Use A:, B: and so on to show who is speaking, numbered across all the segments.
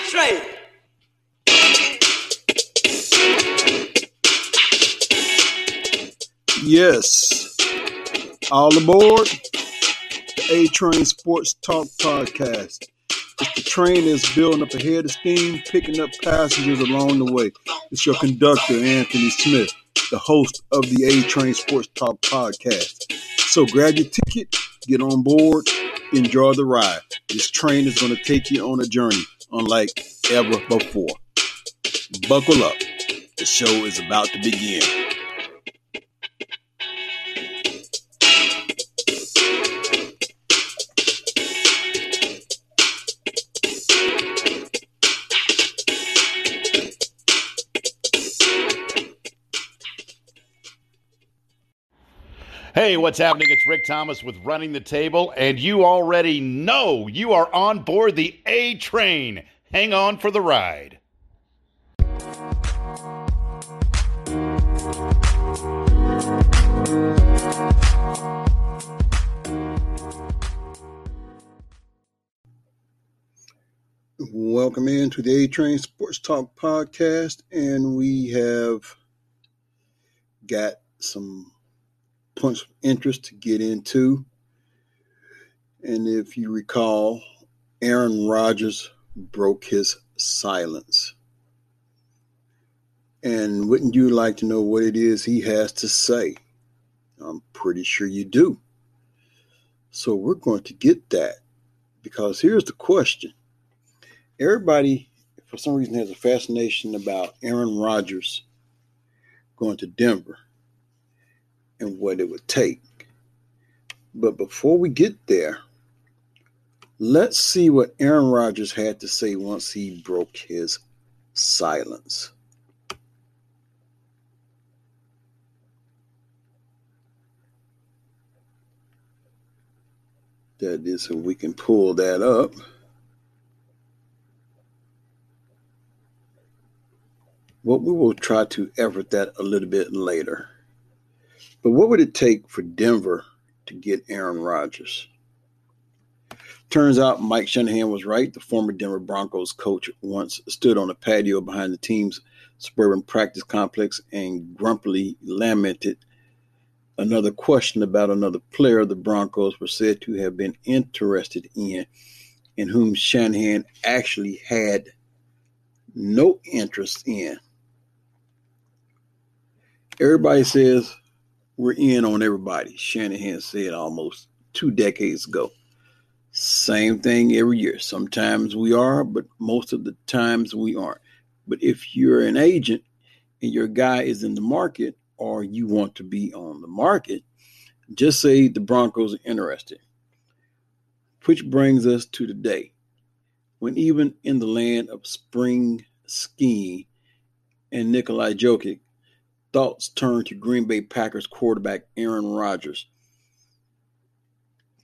A: Train.
B: Yes. All aboard the A Train Sports Talk Podcast. The train that's building up ahead of steam, picking up passengers along the way. It's your conductor, Anthony Smith, the host of the A Train Sports Talk Podcast. So grab your ticket, get on board, enjoy the ride. This train is going to take you on a journey unlike ever before. Buckle up. The show is about to begin.
C: Hey, what's happening? It's Rick Thomas with Running the Table, and you already know you are on board the A train. Hang on for the ride.
B: Welcome into the A Train Sports Talk Podcast, and we have got some points of interest to get into. And if you recall, Aaron Rodgers broke his silence. And wouldn't you like to know what it is he has to say? I'm pretty sure you do. So we're going to get that because here's the question. Everybody, for some reason, has a fascination about Aaron Rodgers going to Denver and what it would take. But before we get there, let's see what Aaron Rodgers had to say once he broke his silence. That is, if we can pull that up. What we will try to effort that a little bit later. But what would it take for Denver to get Aaron Rodgers? Turns out Mike Shanahan was right. The former Denver Broncos coach once stood on a patio behind the team's suburban practice complex and grumpily lamented another question about another player the Broncos were said to have been interested in, in whom Shanahan actually had no interest in. Everybody says we're in on everybody. Shanahan said almost two decades ago. Same thing every year. Sometimes we are, but most of the times we aren't. But if you're an agent and your guy is in the market or you want to be on the market, just say the Broncos are interested. Which brings us to today, when even in the land of spring skiing and Nikolai Jokic thoughts turn to Green Bay Packers quarterback Aaron Rodgers.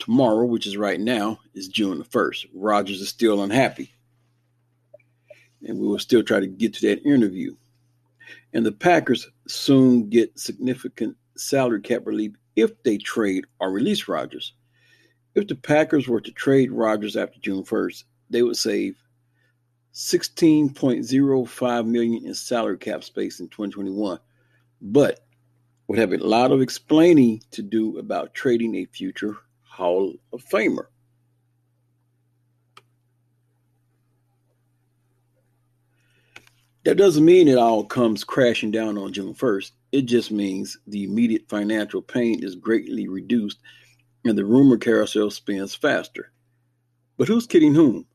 B: Tomorrow, which is right now, is June the 1st. Rodgers is still unhappy. And we will still try to get to that interview. And the Packers soon get significant salary cap relief if they trade or release Rodgers. If the Packers were to trade Rodgers after June 1st, they would save 16.05 million in salary cap space in 2021 but would have a lot of explaining to do about trading a future Hall of Famer. That doesn't mean it all comes crashing down on June 1st. It just means the immediate financial pain is greatly reduced and the rumor carousel spins faster. But who's kidding whom?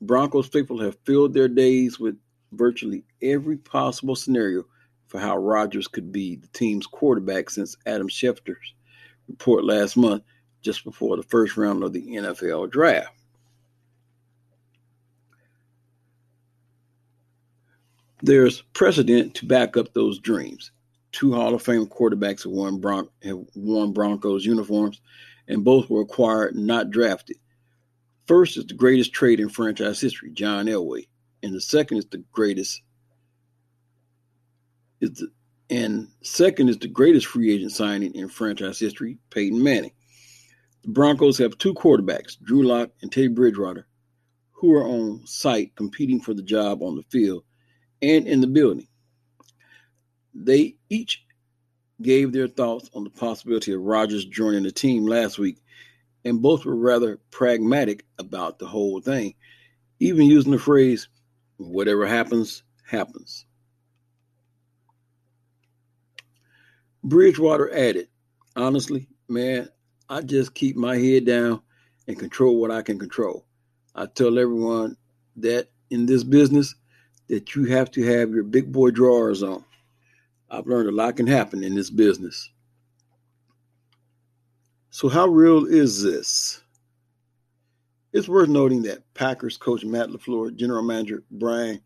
B: Broncos faithful have filled their days with virtually every possible scenario for how Rodgers could be the team's quarterback since Adam Schefter's report last month, just before the first round of the NFL draft. There's precedent to back up those dreams. Two Hall of Fame quarterbacks have worn, Bron- have worn Broncos uniforms, and both were acquired, not drafted. First is the greatest trade in franchise history, John Elway, and the second is the greatest is the, and second is the greatest free agent signing in franchise history, Peyton Manning. The Broncos have two quarterbacks, Drew Lock and Teddy Bridgewater, who are on site competing for the job on the field and in the building. They each gave their thoughts on the possibility of Rodgers joining the team last week, and both were rather pragmatic about the whole thing, even using the phrase, whatever happens, happens. Bridgewater added, honestly, man, I just keep my head down and control what I can control. I tell everyone that in this business that you have to have your big boy drawers on. I've learned a lot can happen in this business. So how real is this? It's worth noting that Packers coach Matt LaFleur, general manager Brian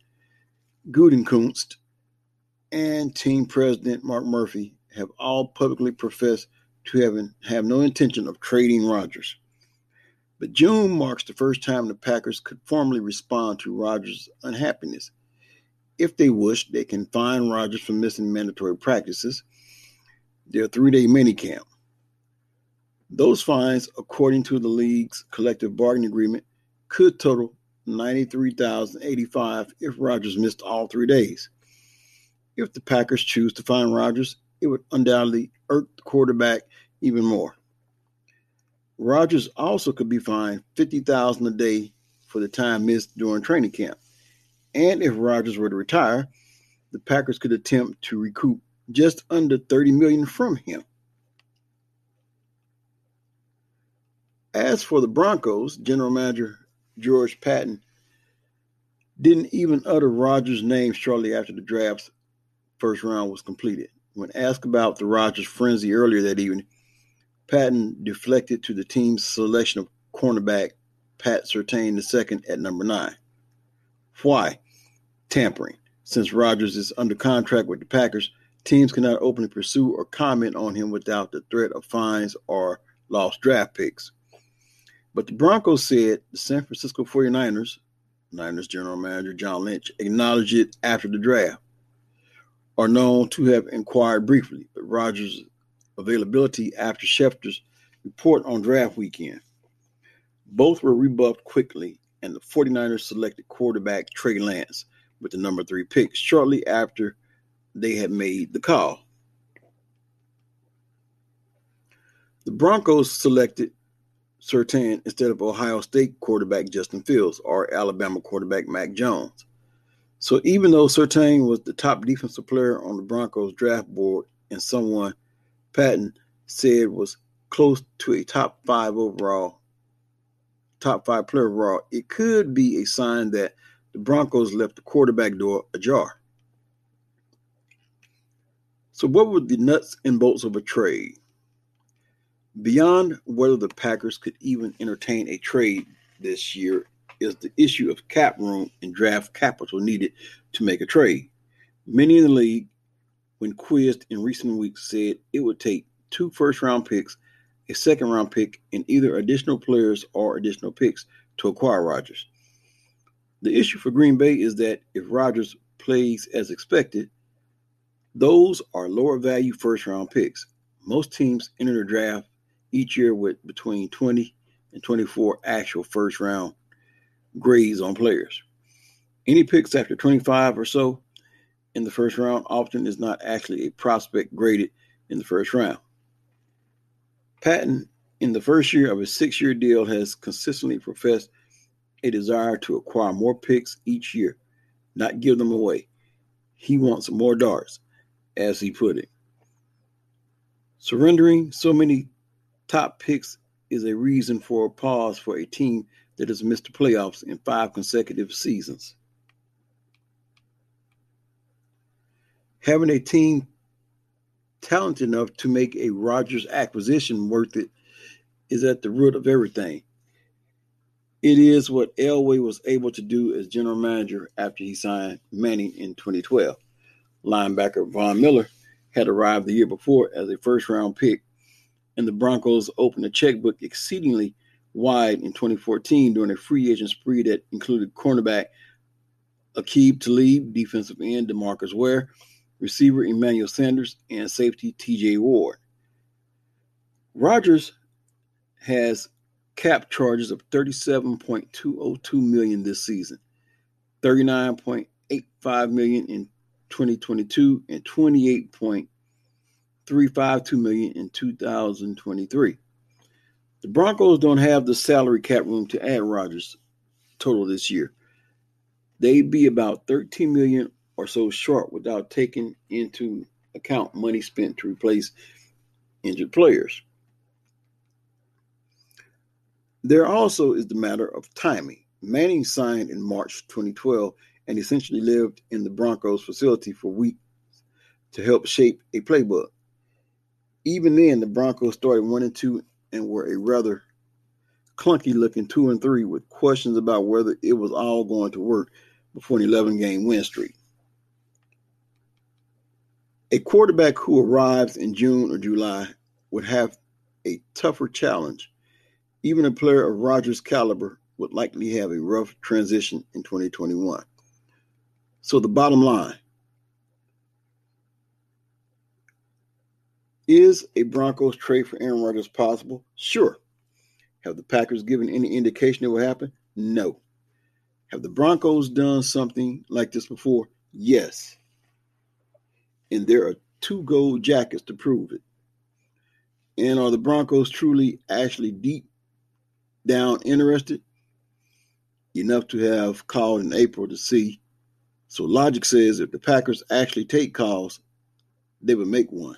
B: Gutekunst, and team president Mark Murphy have all publicly professed to have, have no intention of trading Rodgers. But June marks the first time the Packers could formally respond to Rodgers' unhappiness. If they wish, they can fine Rodgers for missing mandatory practices, their three day minicamp. Those fines, according to the league's collective bargaining agreement, could total 93085 if Rodgers missed all three days. If the Packers choose to fine Rodgers, it would undoubtedly irk the quarterback even more. Rodgers also could be fined fifty thousand a day for the time missed during training camp. And if Rodgers were to retire, the Packers could attempt to recoup just under 30 million from him. As for the Broncos, general manager George Paton didn't even utter Rodgers' name shortly after the draft's first round was completed. When asked about the Rodgers frenzy earlier that evening, Paton deflected to the team's selection of cornerback Pat Surtain II at number nine. Why? Tampering. Since Rodgers is under contract with the Packers, teams cannot openly pursue or comment on him without the threat of fines or lost draft picks. But the Broncos said the San Francisco 49ers, Niners general manager John Lynch, acknowledged it after the draft, are known to have inquired briefly, but Rodgers' availability after Schefter's report on draft weekend. Both were rebuffed quickly, and the 49ers selected quarterback Trey Lance with the number three pick shortly after they had made the call. The Broncos selected Surtain instead of Ohio State quarterback Justin Fields or Alabama quarterback Mac Jones. So even though Surtain was the top defensive player on the Broncos draft board and someone Paton said was close to a top five overall, top five player overall, it could be a sign that the Broncos left the quarterback door ajar. So, what were the nuts and bolts of a trade? Beyond whether the Packers could even entertain a trade this year is the issue of cap room and draft capital needed to make a trade. Many in the league when quizzed in recent weeks, said it would take two first round picks, a second round pick, and either additional players or additional picks to acquire Rodgers. The issue for Green Bay is that if Rodgers plays as expected, those are lower value first round picks. Most teams enter the draft each year with between 20 and 24 actual first round grades on players. Any picks after 25 or so in the first round often is not actually a prospect graded in the first round. Paton, in the first year of his six year deal, has consistently professed a desire to acquire more picks each year, not give them away. He wants more darts, as he put it. Surrendering so many top picks is a reason for a pause for a team that has missed the playoffs in five consecutive seasons. having a team talented enough to make a Rodgers acquisition worth it is at the root of everything. It is what Elway was able to do as general manager after he signed Manning in 2012. Linebacker Von Miller had arrived the year before as a first round pick, and the Broncos opened a checkbook exceedingly wide in 2014 during a free agent spree that included cornerback Aqib Talib, defensive end Demarcus Ware, receiver Emmanuel Sanders, and safety TJ Ward. Rodgers has cap charges of 37.202 million this season, 39.85 million in 2022 and 28.352 million in 2023. The Broncos don't have the salary cap room to add Rodgers total this year. They'd be about 13 million or so short without taking into account money spent to replace injured players. There also is the matter of timing. Manning signed in March 2012 and essentially lived in the Broncos facility for weeks to help shape a playbook. Even then, the Broncos started one and two and were a rather clunky looking two and three with questions about whether it was all going to work before an 11 game win streak. A quarterback who arrives in June or July would have a tougher challenge. Even a player of Rodgers' caliber would likely have a rough transition in 2021. So, the bottom line is a Broncos trade for Aaron Rodgers possible? Sure. Have the Packers given any indication it will happen? No. Have the Broncos done something like this before? Yes. And there are two gold jackets to prove it. And are the Broncos truly actually deep down interested? Enough to have called in April to see. So logic says if the Packers actually take calls, they would make one.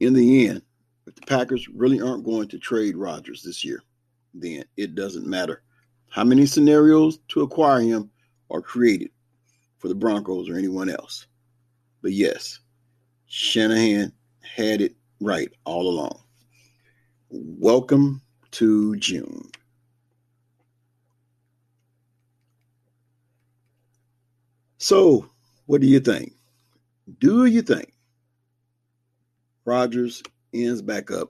B: In the end, if the Packers really aren't going to trade Rodgers this year, then it doesn't matter how many scenarios to acquire him are created for the Broncos or anyone else. But yes, Shanahan had it right all along. Welcome to June. So, what do you think? Do you think Rodgers ends back up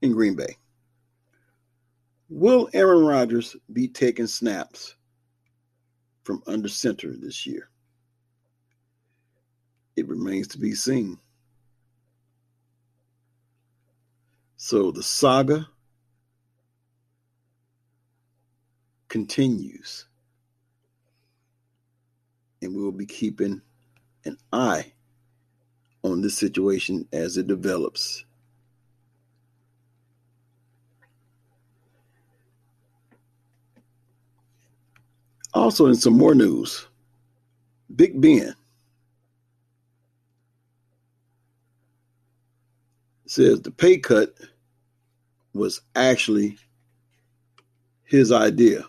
B: in Green Bay? Will Aaron Rodgers be taking snaps from under center this year? It remains to be seen. So the saga continues. And we will be keeping an eye on this situation as it develops. Also, in some more news, Big Ben says the pay cut was actually his idea.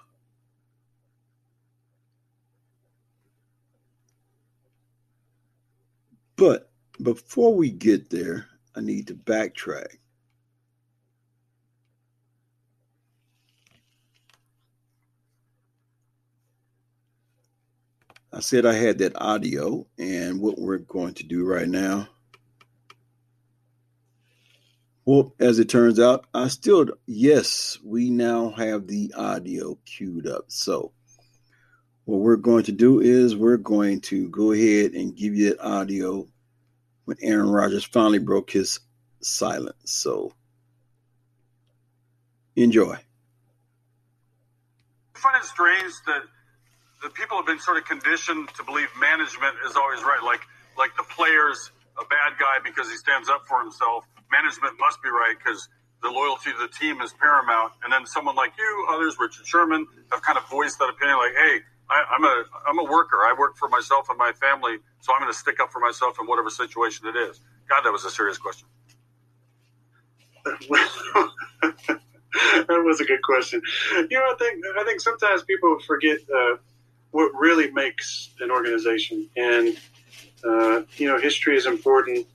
B: But before we get there, I need to backtrack. I said I had that audio, and what we're going to do right now well, as it turns out, I still, yes, we now have the audio queued up. So, what we're going to do is we're going to go ahead and give you that audio when Aaron Rodgers finally broke his silence. So, enjoy.
A: I find it strange that the people have been sort of conditioned to believe management is always right. Like, like the players a bad guy because he stands up for himself. Management must be right because the loyalty to the team is paramount. And then someone like you, others, Richard Sherman, have kind of voiced that opinion, like, "Hey, I, am a I'm a worker. I work for myself and my family, so I'm going to stick up for myself in whatever situation it is." God, that was a serious question.
D: that was a good question. You know, I think I think sometimes people forget uh, what really makes an organization, and uh, you know, history is important.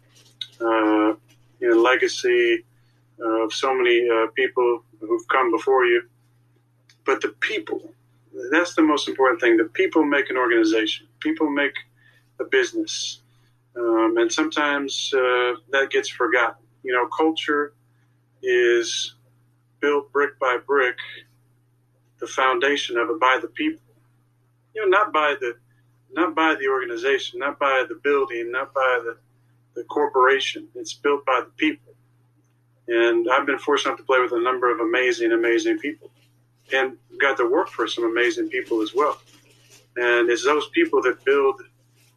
D: Uh, you know, legacy of so many uh, people who've come before you. But the people, that's the most important thing. The people make an organization. People make a business. Um, and sometimes uh, that gets forgotten. You know, culture is built brick by brick, the foundation of it by the people. You know, not by the not by the organization, not by the building, not by the, the corporation. It's built by the people. And I've been fortunate to play with a number of amazing, amazing people and got to work for some amazing people as well. And it's those people that build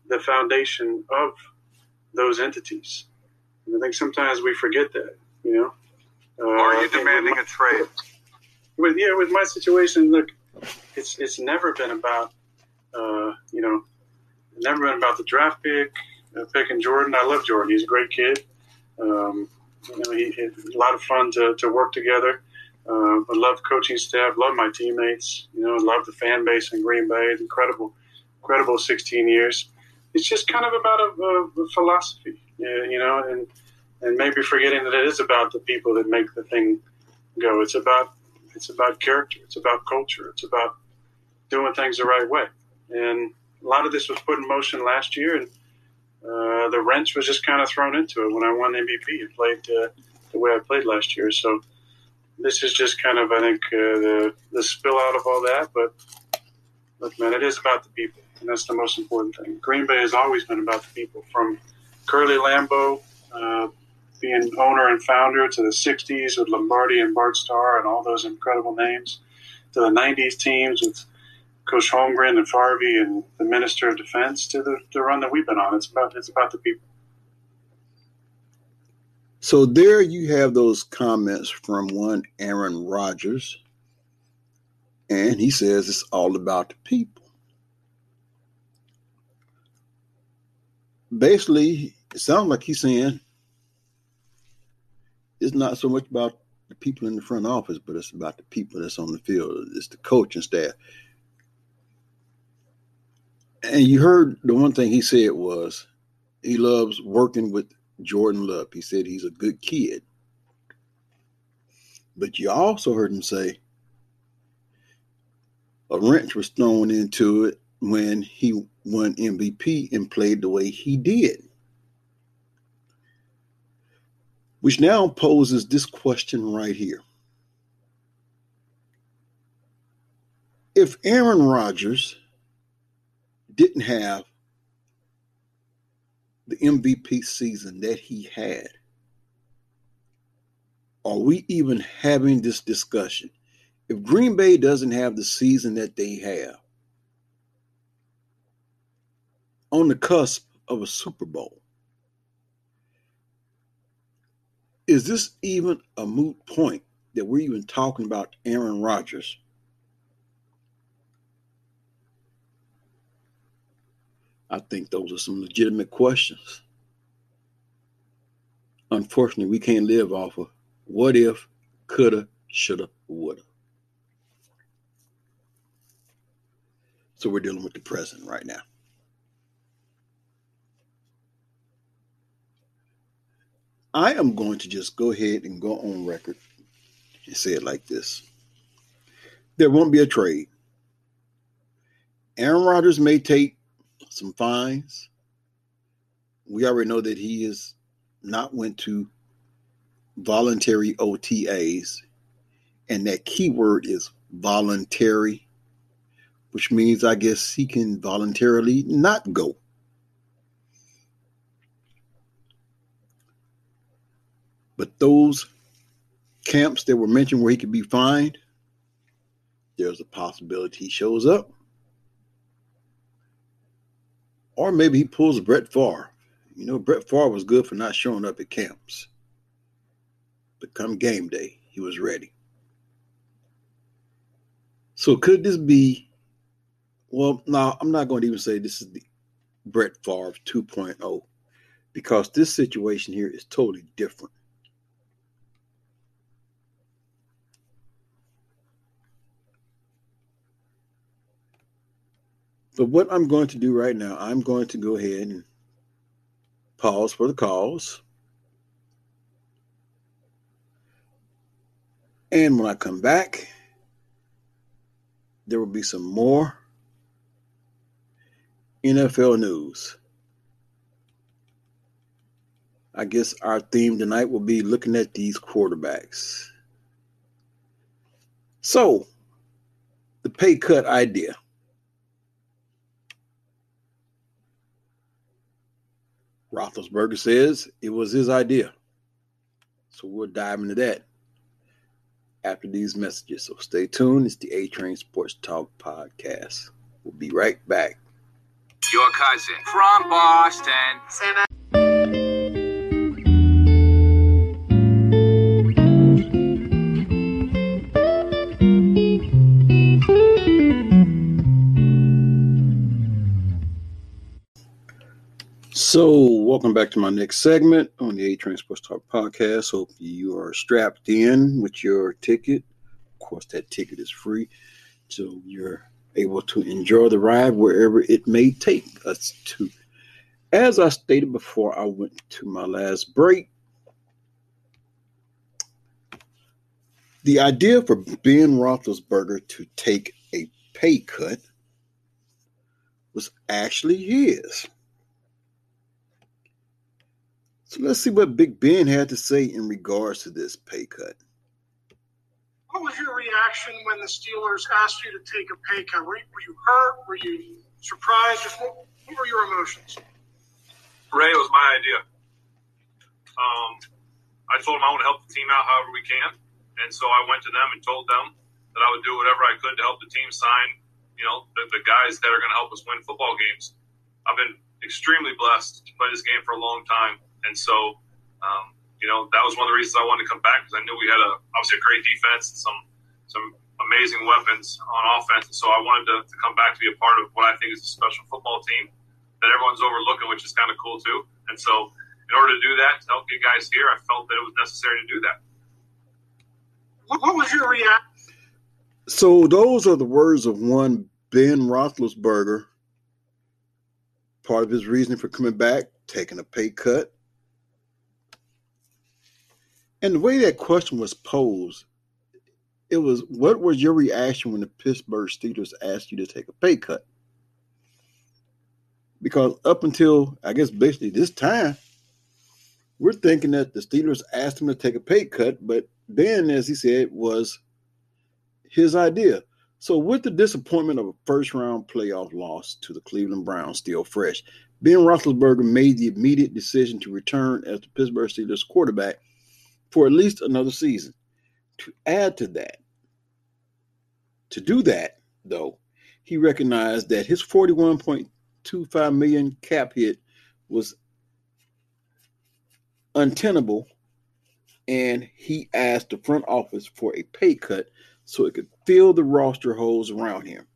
D: the foundation of those entities. And I think sometimes we forget that, you know.
A: Uh, Are you demanding my, a trade?
D: With yeah, with my situation, look, it's it's never been about, uh, you know, never been about the draft pick, uh, picking Jordan. I love Jordan; he's a great kid. Um, you know, he, he, a lot of fun to, to work together. Uh, I love coaching staff, love my teammates. You know, love the fan base in Green Bay. Incredible, incredible 16 years. It's just kind of about a, a, a philosophy, you know, and and maybe forgetting that it is about the people that make the thing go. It's about it's about character. It's about culture. It's about doing things the right way. And a lot of this was put in motion last year, and uh, the wrench was just kind of thrown into it when I won MVP and played uh, the way I played last year. So this is just kind of, I think, uh, the the spill out of all that. But look, man, it is about the people, and that's the most important thing. Green Bay has always been about the people, from Curly Lambeau uh, being owner and founder to the '60s with Lombardi and Bart Starr and all those incredible names, to the '90s teams with Coach Holmgren and Farvey and the Minister of Defense to the, the run that we've been on. It's about it's about the people.
B: So there you have those comments from one Aaron Rodgers, and he says it's all about the people. Basically, it sounds like he's saying it's not so much about the people in the front office, but it's about the people that's on the field. It's the coaching staff. And you heard the one thing he said was he loves working with Jordan Love. He said he's a good kid. But you also heard him say a wrench was thrown into it when he won MVP and played the way he did. Which now poses this question right here. If Aaron Rodgers didn't have the MVP season that he had, are we even having this discussion? If Green Bay doesn't have the season that they have, on the cusp of a Super Bowl, is this even a moot point that we're even talking about Aaron Rodgers I think those are some legitimate questions. Unfortunately, we can't live off of what if, coulda, shoulda, woulda. So we're dealing with the present right now. I am going to just go ahead and go on record and say it like this there won't be a trade. Aaron Rodgers may take some fines. We already know that he has not went to voluntary OTAs, and that keyword is voluntary, which means I guess he can voluntarily not go. But those camps that were mentioned where he could be fined, there's a possibility he shows up. Or maybe he pulls Brett Favre. You know, Brett Favre was good for not showing up at camps. But come game day, he was ready. So could this be? Well, no, I'm not going to even say this is the Brett Favre 2.0 because this situation here is totally different. But what I'm going to do right now, I'm going to go ahead and pause for the calls. And when I come back, there will be some more NFL news. I guess our theme tonight will be looking at these quarterbacks. So, the pay cut idea. Roethlisberger says it was his idea. So we'll dive into that after these messages. So stay tuned. It's the A Train Sports Talk Podcast. We'll be right back.
E: Your cousin from Boston.
B: So, welcome back to my next segment on the A Train Sports Talk podcast. Hope you are strapped in with your ticket. Of course, that ticket is free, so you're able to enjoy the ride wherever it may take us to. As I stated before, I went to my last break. The idea for Ben Roethlisberger to take a pay cut was actually his. So let's see what Big Ben had to say in regards to this pay cut.
F: What was your reaction when the Steelers asked you to take a pay cut? Were you, were you hurt? Were you surprised? Just what, what were your emotions?
G: Ray, it was my idea. Um, I told him I want to help the team out however we can, and so I went to them and told them that I would do whatever I could to help the team sign, you know, the, the guys that are going to help us win football games. I've been extremely blessed to play this game for a long time, and so, um, you know, that was one of the reasons I wanted to come back because I knew we had a obviously a great defense and some some amazing weapons on offense, and so I wanted to, to come back to be a part of what I think is a special football team that everyone's overlooking, which is kind of cool too. And so, in order to do that, to help get guys here, I felt that it was necessary to do that.
F: What, what was your reaction?
B: So those are the words of one Ben Roethlisberger. Part of his reasoning for coming back, taking a pay cut. And the way that question was posed, it was what was your reaction when the Pittsburgh Steelers asked you to take a pay cut? Because up until I guess basically this time, we're thinking that the Steelers asked him to take a pay cut, but Ben, as he said, was his idea. So, with the disappointment of a first round playoff loss to the Cleveland Browns still fresh, Ben Roethlisberger made the immediate decision to return as the Pittsburgh Steelers quarterback for at least another season. To add to that, to do that, though, he recognized that his 41.25 million cap hit was untenable and he asked the front office for a pay cut so it could fill the roster holes around him.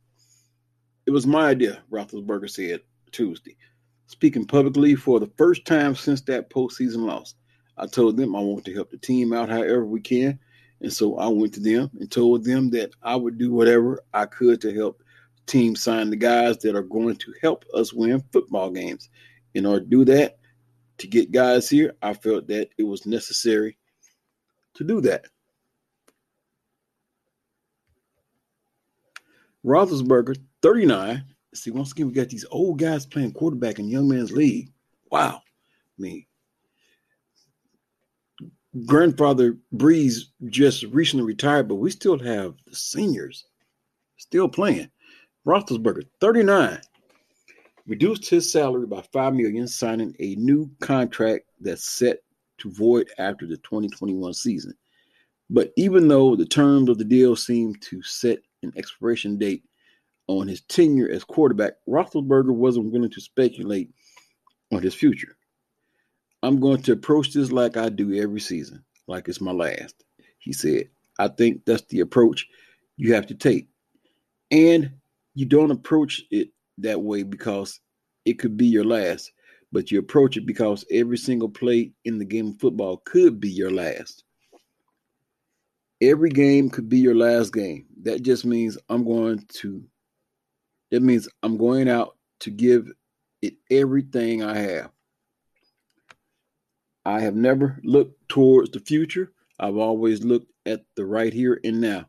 B: It was my idea, Roethlisberger said Tuesday, speaking publicly for the first time since that postseason loss. I told them I want to help the team out however we can, and so I went to them and told them that I would do whatever I could to help team sign the guys that are going to help us win football games. In order to do that, to get guys here, I felt that it was necessary to do that. Roethlisberger, 39. See, once again, we got these old guys playing quarterback in young man's league. Wow. I mean, grandfather Brees just recently retired, but we still have the seniors still playing. Roethlisberger, 39, reduced his salary by five million, signing a new contract that's set to void after the 2021 season. But even though the terms of the deal seem to set an expiration date on his tenure as quarterback, Roethlisberger wasn't willing to speculate on his future. I'm going to approach this like I do every season, like it's my last. He said, I think that's the approach you have to take. And you don't approach it that way because it could be your last, but you approach it because every single play in the game of football could be your last. Every game could be your last game. That just means I'm going to, that means I'm going out to give it everything I have. I have never looked towards the future. I've always looked at the right here and now.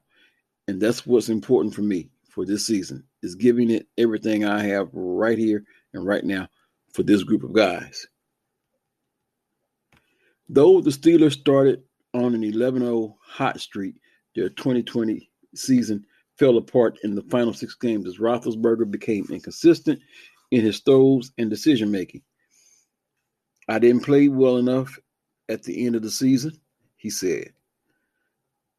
B: And that's what's important for me for this season is giving it everything I have right here and right now for this group of guys. Though the Steelers started on an 11-0 hot streak, their 2020 season fell apart in the final six games as Roethlisberger became inconsistent in his throws and decision making. I didn't play well enough at the end of the season, he said.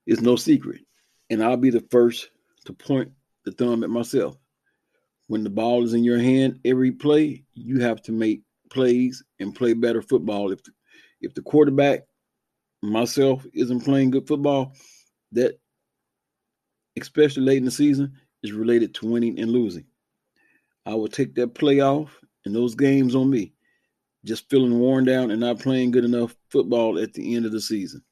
B: It's no secret, and I'll be the first to point the thumb at myself. When the ball is in your hand every play, you have to make plays and play better football. If if the quarterback, myself, isn't playing good football, that especially late in the season is related to winning and losing. I will take that playoff and those games on me, just feeling worn down and not playing good enough football at the end of the season.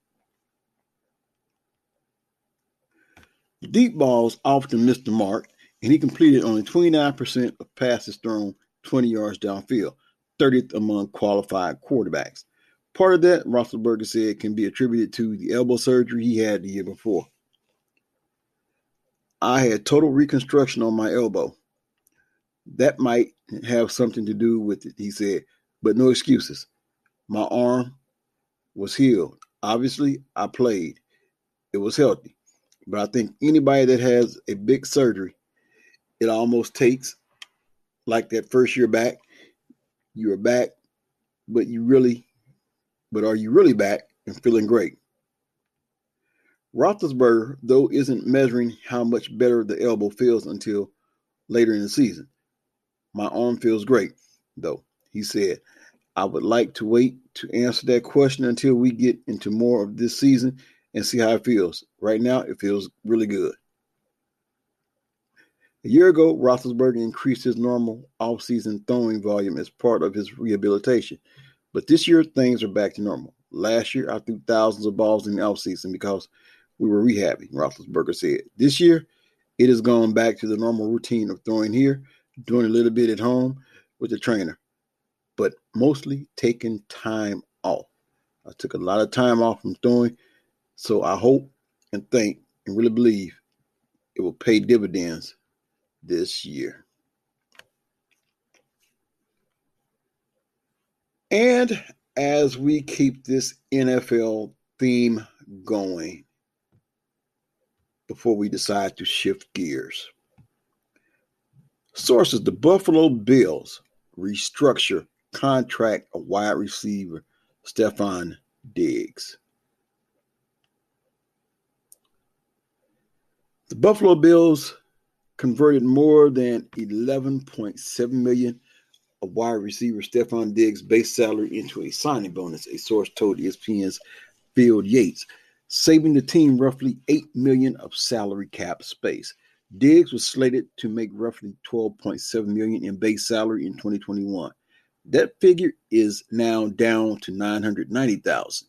B: Deep balls often missed the mark, and he completed only 29% of passes thrown 20 yards downfield, 30th among qualified quarterbacks. Part of that, Roethlisberger said, can be attributed to the elbow surgery he had the year before. I had total reconstruction on my elbow. That might have something to do with it, he said, but no excuses. My arm was healed. Obviously, I played. It was healthy. But I think anybody that has a big surgery, it almost takes like that first year back. You are back, but you really, but are you really back and feeling great? Roethlisberger, though, isn't measuring how much better the elbow feels until later in the season. My arm feels great, though, he said. I would like to wait to answer that question until we get into more of this season and see how it feels. Right now, it feels really good. A year ago, Roethlisberger increased his normal offseason throwing volume as part of his rehabilitation. But this year, things are back to normal. Last year, I threw thousands of balls in the offseason because we were rehabbing, Roethlisberger said. This year, it has gone back to the normal routine of throwing here, doing a little bit at home with the trainer, but mostly taking time off. I took a lot of time off from throwing so I hope and think and really believe it will pay dividends this year. And as we keep this NFL theme going, before we decide to shift gears, sources the Buffalo Bills restructure contract of wide receiver Stefon Diggs. The Buffalo Bills converted more than 11.7 million of wide receiver Stefon Diggs' base salary into a signing bonus, a source told ESPN's Field Yates, saving the team roughly 8 million of salary cap space. Diggs was slated to make roughly 12.7 million in base salary in 2021. That figure is now down to 990,000.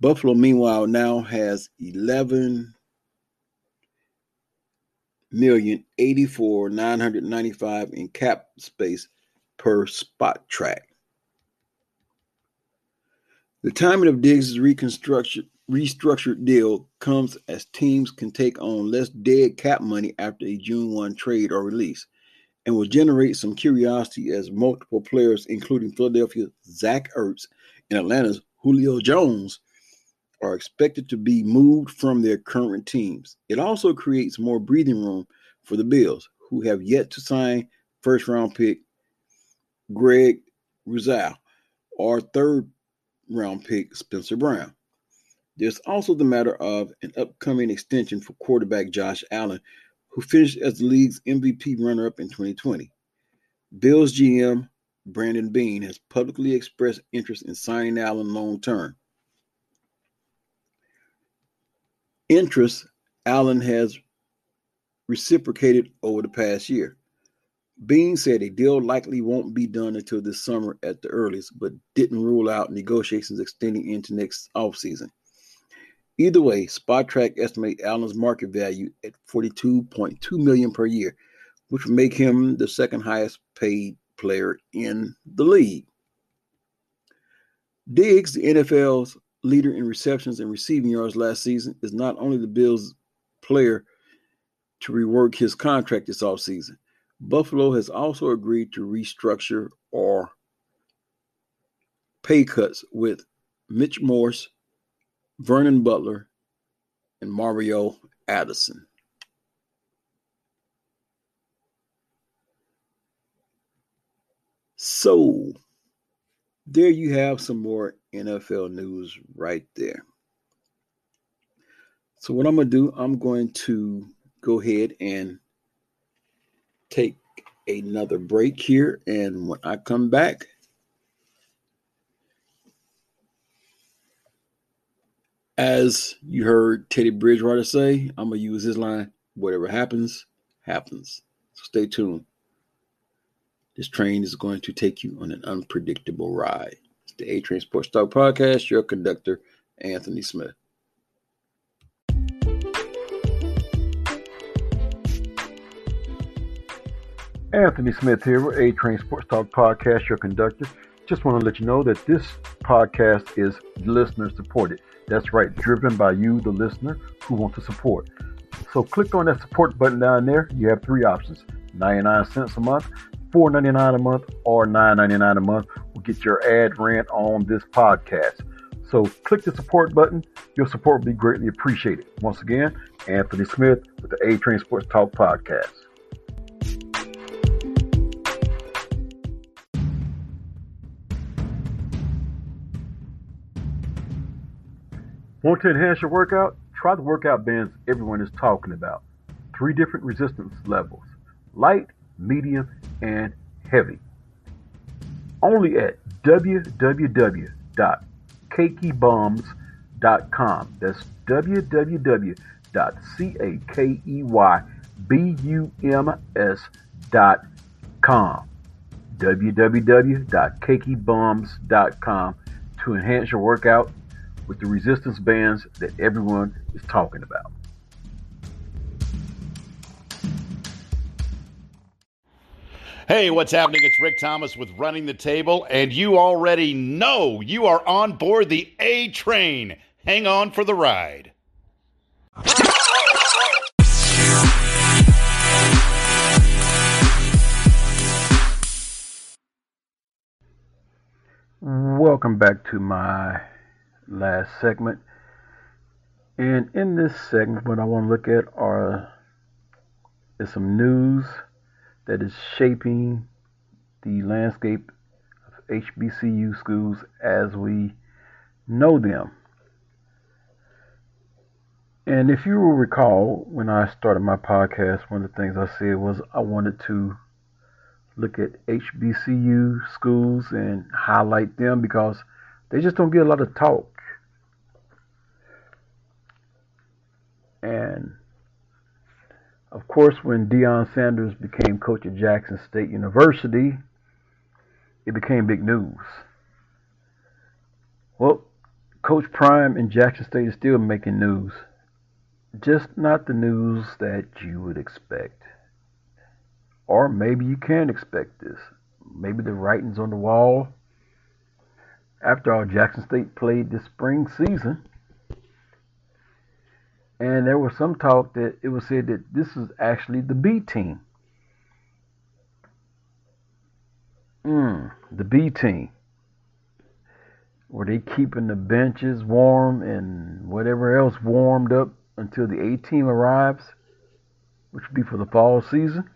B: Buffalo meanwhile now has 11 million eighty four nine hundred ninety five in cap space per Spotrac. The timing of Diggs' reconstruction restructured deal comes as teams can take on less dead cap money after a June 1 trade or release and will generate some curiosity as multiple players, including Philadelphia's Zach Ertz and Atlanta's Julio Jones, are expected to be moved from their current teams. It also creates more breathing room for the Bills, who have yet to sign first round pick Greg Rousseau or third round pick Spencer Brown. There's also the matter of an upcoming extension for quarterback Josh Allen, who finished as the league's MVP runner up in 2020. Bills GM Brandon Beane has publicly expressed interest in signing Allen long term. interest Allen has reciprocated over the past year. Beane said a deal likely won't be done until this summer at the earliest, but didn't rule out negotiations extending into next offseason. Either way, Spotrac estimate Allen's market value at 42.2 million per year, which would make him the second highest paid player in the league. Diggs, the NFL's leader in receptions and receiving yards last season, is not only the Bills' player to rework his contract this offseason, Buffalo has also agreed to restructure or pay cuts with Mitch Morse, Vernon Butler, and Mario Addison. So, there you have some more NFL news right there. So, what I'm going to do, I'm going to go ahead and take another break here. And when I come back, as you heard Teddy Bridgewater say, I'm going to use his line whatever happens, happens. So, stay tuned. This train is going to take you on an unpredictable ride. It's the A Train Sports Talk Podcast, your conductor, Anthony Smith. Anthony Smith here with A Train Sports Talk Podcast, your conductor. Just want to let you know that this podcast is listener supported. That's right, driven by you, the listener, who want to support. So click on that support button down there. You have three options 99 cents a month, $4.99 a month, or $9.99 a month will get your ad rent on this podcast. So click the support button. Your support will be greatly appreciated. Once again, Anthony Smith with the A Train Sports Talk Podcast. Want to enhance your workout? Try the workout bands everyone is talking about. Three different resistance levels light, medium, and heavy. Only at www.cakeybums.com. That's www.cakeybums.com. www.cakeybums.com to enhance your workout with the resistance bands that everyone is talking about.
C: Hey, what's happening? It's Rick Thomas with Running the Table, and you already know you are on board the A train. Hang on for the ride.
B: Welcome back to my last segment. And in this segment, what I want to look at are is some news that is shaping the landscape of HBCU schools as we know them. And if you will recall, when I started my podcast, one of the things I said was I wanted to look at HBCU schools and highlight them because they just don't get a lot of talk. And of course, when Deion Sanders became coach at Jackson State University, it became big news. Well, Coach Prime in Jackson State is still making news. Just not the news that you would expect. Or maybe you can expect this. Maybe the writing's on the wall. After all, Jackson State played this spring season and there was some talk that it was said that this is actually the B team. Mm, the B team. Were they keeping the benches warm and whatever else warmed up until the A team arrives, which would be for the fall season?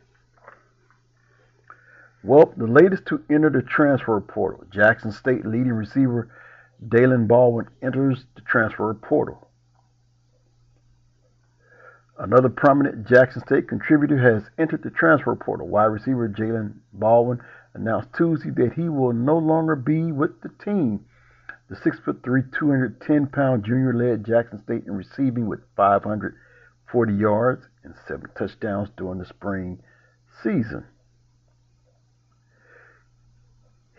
B: Well, the latest to enter the transfer portal. Jackson State leading receiver Daylen Baldwin enters the transfer portal. Another prominent Jackson State contributor has entered the transfer portal. Wide receiver Jalen Baldwin announced Tuesday that he will no longer be with the team. The 6'3", 210 pound junior led Jackson State in receiving with 540 yards and seven touchdowns during the spring season.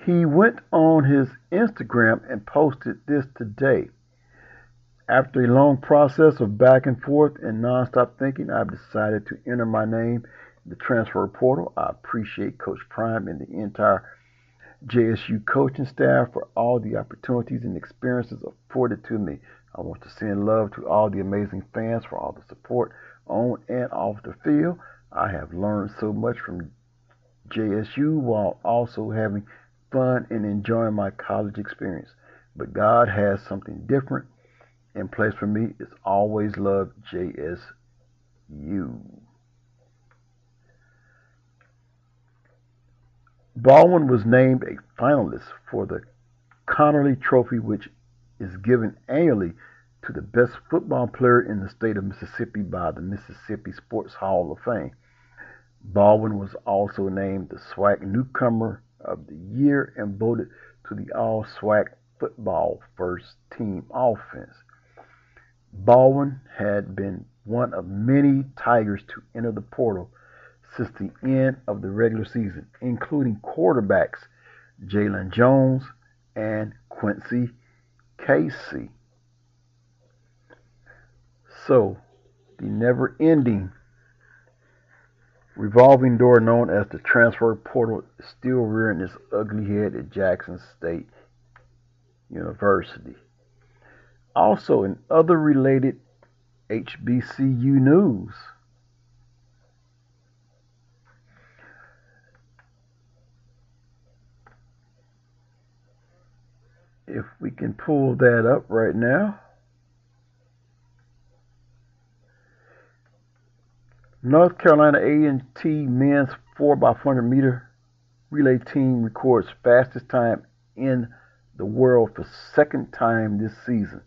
B: He went on his Instagram and posted this today. After a long process of back and forth and nonstop thinking, I've decided to enter my name in the transfer portal. I appreciate Coach Prime and the entire JSU coaching staff for all the opportunities and experiences afforded to me. I want to send love to all the amazing fans for all the support on and off the field. I have learned so much from JSU while also having fun and enjoying my college experience. But God has something different in place for me is always love JSU. Baldwin was named a finalist for the Conerly Trophy, which is given annually to the best football player in the state of Mississippi by the Mississippi Sports Hall of Fame. Baldwin was also named the SWAC Newcomer of the Year and voted to the All SWAC Football First Team Offense. Baldwin had been one of many Tigers to enter the portal since the end of the regular season, including quarterbacks Jalen Jones and Quincy Casey. So, the never ending revolving door known as the transfer portal is still rearing its ugly head at Jackson State University. Also, in other related HBCU news, if we can pull that up right now. North Carolina A&T men's 4x400 meter relay team records fastest time in the world for second time this season.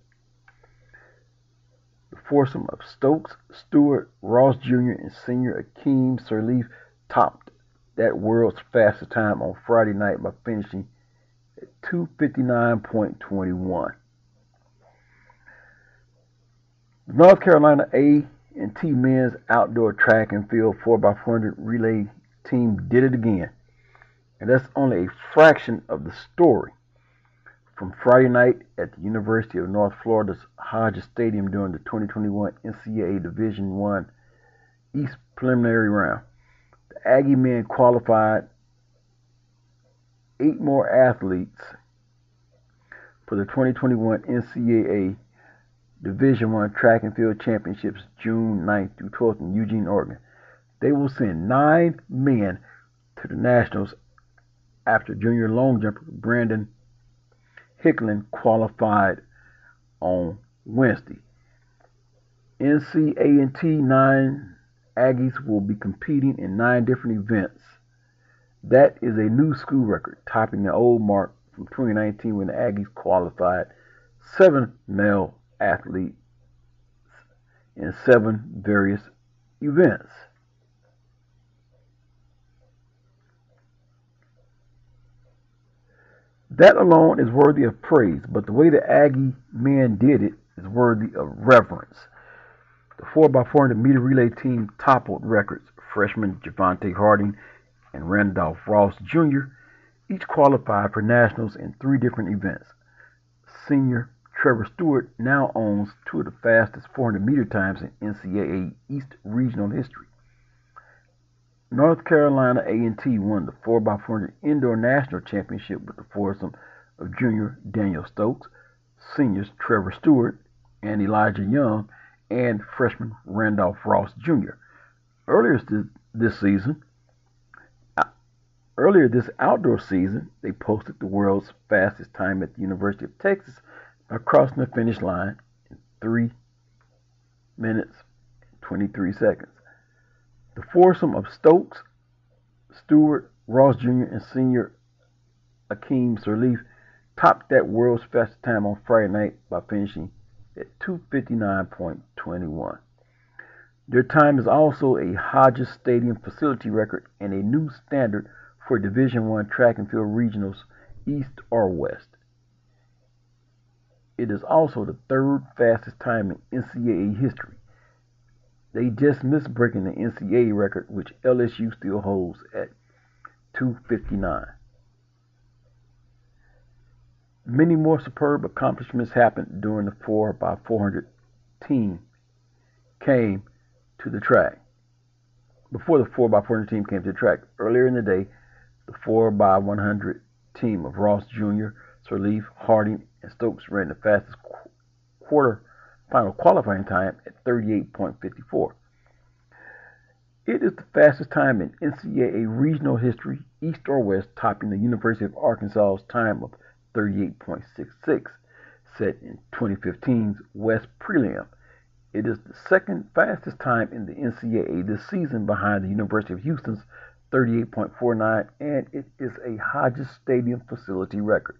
B: The foursome of Stokes, Stewart, Ross Jr., and senior Akeem Sirleaf topped that world's fastest time on Friday night by finishing at 259.21. The North Carolina A and T men's outdoor track and field 4x400 relay team did it again. And that's only a fraction of the story from Friday night at the University of North Florida's Hodges Stadium during the 2021 NCAA Division One East preliminary round. The Aggie men qualified eight more athletes for the 2021 NCAA Division One Track and Field Championships June 9th through 12th in Eugene, Oregon. They will send nine men to the Nationals after junior long jumper Brandon Hicklin qualified on Wednesday. NCA&T 9 Aggies will be competing in nine different events. That is a new school record, topping the old mark from 2019 when the Aggies qualified seven male athletes in seven various events. That alone is worthy of praise, but the way the Aggie men did it is worthy of reverence. The 4x400 meter relay team toppled records. Freshman Javonte Harding and Randolph Ross Jr. each qualified for nationals in three different events. Senior Trevor Stewart now owns two of the fastest 400 meter times in NCAA East regional history. North Carolina A&T won the 4x400 Indoor National Championship with the foursome of junior Daniel Stokes, seniors Trevor Stewart and Elijah Young, and freshman Randolph Ross Jr. Earlier this season, uh, earlier this outdoor season, they posted the world's fastest time at the University of Texas by crossing the finish line in 3 minutes 23 seconds. The foursome of Stokes, Stewart, Ross Jr., and senior Akeem Sirleaf topped that world's fastest time on Friday night by finishing at 259.21. Their time is also a Hodges Stadium facility record and a new standard for Division One track and field regionals, East or West. It is also the third fastest time in NCAA history. They just missed breaking the NCAA record, which LSU still holds at 259. Many more superb accomplishments happened during the 4x400 team came to the track. Before the 4x400 team came to the track, earlier in the day, the 4x100 team of Ross Jr., Sirleaf, Harding, and Stokes ran the fastest quarter final qualifying time at 38.54. It is the fastest time in NCAA regional history, East or West, topping the University of Arkansas's time of 38.66, set in 2015's West Prelim. It is the second fastest time in the NCAA this season behind the University of Houston's 38.49, and it is a Hodges Stadium facility record.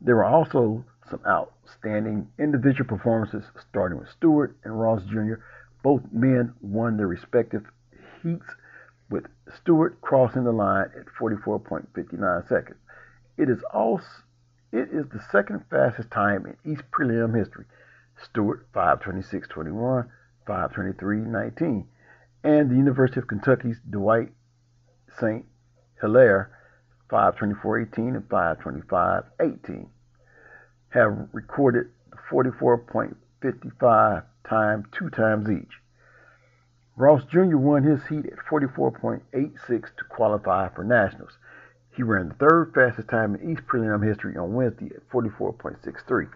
B: There are also some outstanding individual performances, starting with Stewart and Ross Jr. Both men won their respective heats, with Stewart crossing the line at 44.59 seconds. It is also it is the second fastest time in East Prelim history. Stewart 526.21, 523.19, and the University of Kentucky's Dwight St. Hilaire 524.18 and 525.18 have recorded 44.55 time two times each. Ross Jr. won his heat at 44.86 to qualify for nationals. He ran the third fastest time in East Prelim history on Wednesday at 44.63.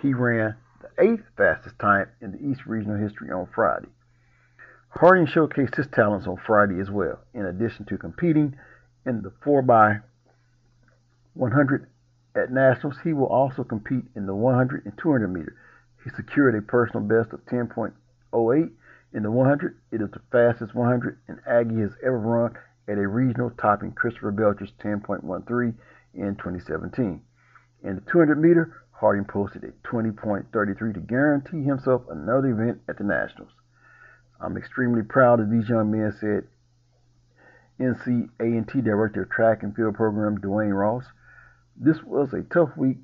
B: He ran the eighth fastest time in the East Regional history on Friday. Harding showcased his talents on Friday as well, in addition to competing in the 4x100 at Nationals. He will also compete in the 100 and 200 meter. He secured a personal best of 10.08 in the 100. It is the fastest 100 an Aggie has ever run at a regional, topping Christopher Belcher's 10.13 in 2017. In the 200 meter, Harding posted a 20.33 to guarantee himself another event at the Nationals. I'm extremely proud of these young men, said NCA&T Director of Track and Field Program Duane Ross. This was a tough week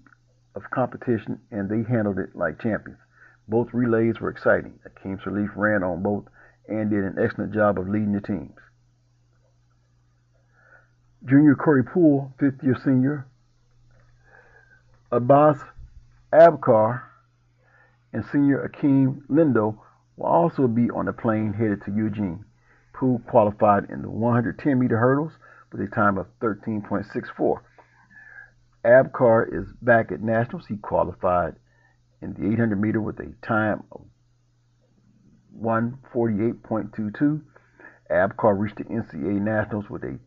B: of competition, and they handled it like champions. Both relays were exciting. Akeem Sirleaf ran on both and did an excellent job of leading the teams. Junior Corey Poole, fifth year senior, Abbas Abkar, and senior Akeem Lindo will also be on the plane headed to Eugene. Poole qualified in the 110 meter hurdles with a time of 13.64. Abkar is back at nationals. He qualified in the 800 meter with a time of 148.22. Abkar reached the NCAA nationals with a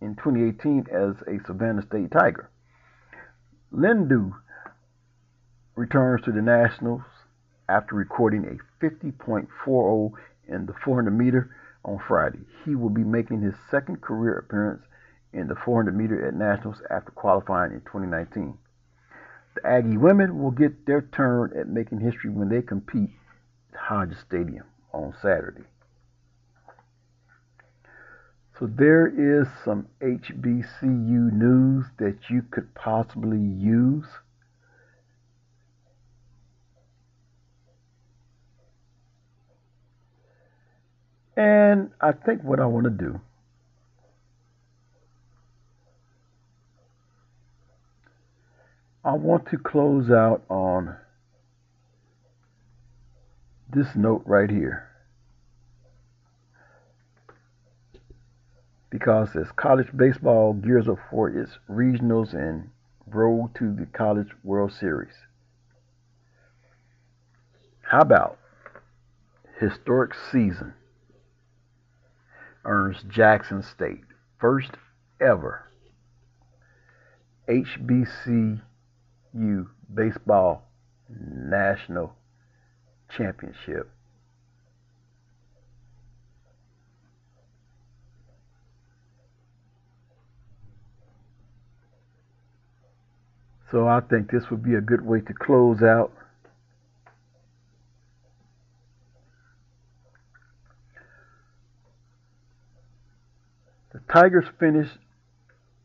B: in 2018 as a Savannah State Tiger. Lindo returns to the nationals after recording a 50.40 in the 400 meter on Friday. He will be making his second career appearance in the 400 meter at nationals after qualifying in 2019. The Aggie women will get their turn at making history when they compete at Hodges Stadium on Saturday. So there is some HBCU news that you could possibly use. And I think what I want to do I want to close out on this note right here. Because as college baseball gears up for its regionals and road to the College World Series, how about historic season earns Jackson State first ever HBC U Baseball National Championship. So I think this would be a good way to close out. The Tigers finished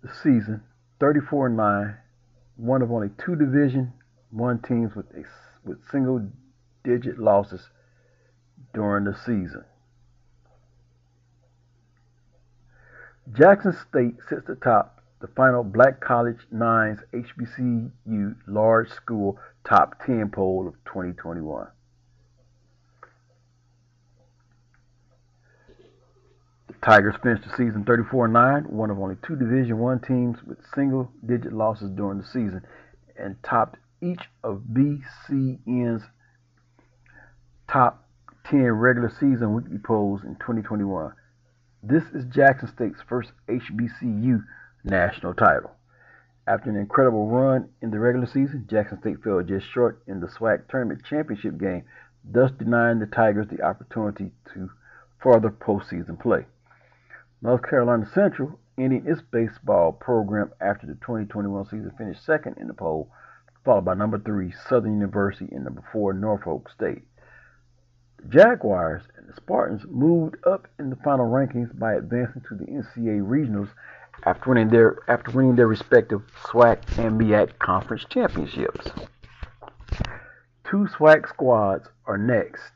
B: the season 34 9 one of only two Division One teams with a, with single digit losses during the season. Jackson State sits atop the final Black College Nines HBCU Large School Top 10 poll of 2021. Tigers finished the season 34-9, one of only two Division One teams with single-digit losses during the season, and topped each of BCN's top 10 regular season weekly polls in 2021. This is Jackson State's first HBCU national title. After an incredible run in the regular season, Jackson State fell just short in the SWAC tournament championship game, thus denying the Tigers the opportunity to further postseason play. North Carolina Central, ending its baseball program after the 2021 season, finished second in the poll, followed by number three, Southern University, and number four, Norfolk State. The Jaguars and the Spartans moved up in the final rankings by advancing to the NCAA regionals after winning their after winning their respective SWAC and MEAC conference championships. Two SWAC squads are next,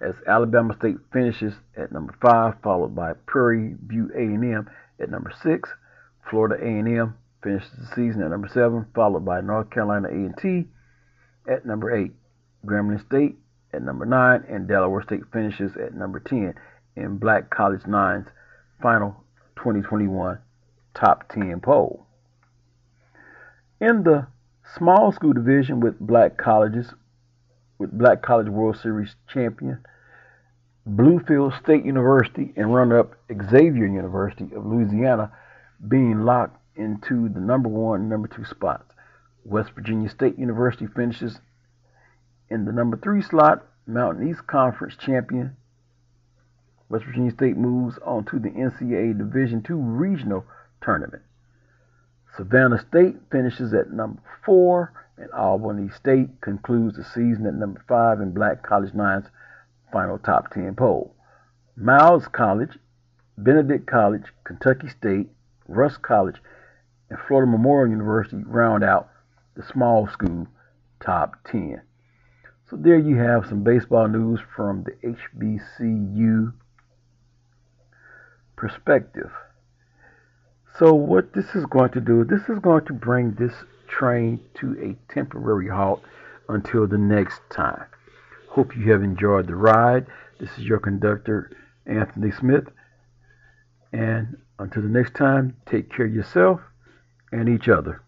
B: as Alabama State finishes at number five, followed by Prairie View A&M at number six. Florida A&M finishes the season at number seven, followed by North Carolina A&T at number eight. Grambling State at number nine, and Delaware State finishes at number 10 in Black College Nine's final 2021 top 10 poll. In the small school division with black colleges, with Black College World Series champion Bluefield State University and runner-up Xavier University of Louisiana being locked into the number one and number two spots. West Virginia State University finishes in the number three slot. Mountain East Conference champion West Virginia State moves on to the NCAA Division II regional tournament. Savannah State finishes at number four, and Albany State concludes the season at number five in Black College Nine's final top 10 poll. Miles College, Benedict College, Kentucky State, Rust College, and Florida Memorial University round out the small school top 10. So there you have some baseball news from the HBCU perspective. So what this is going to do, this is going to bring this train to a temporary halt until the next time. Hope you have enjoyed the ride. This is your conductor, Anthony Smith. And until the next time, take care of yourself and each other.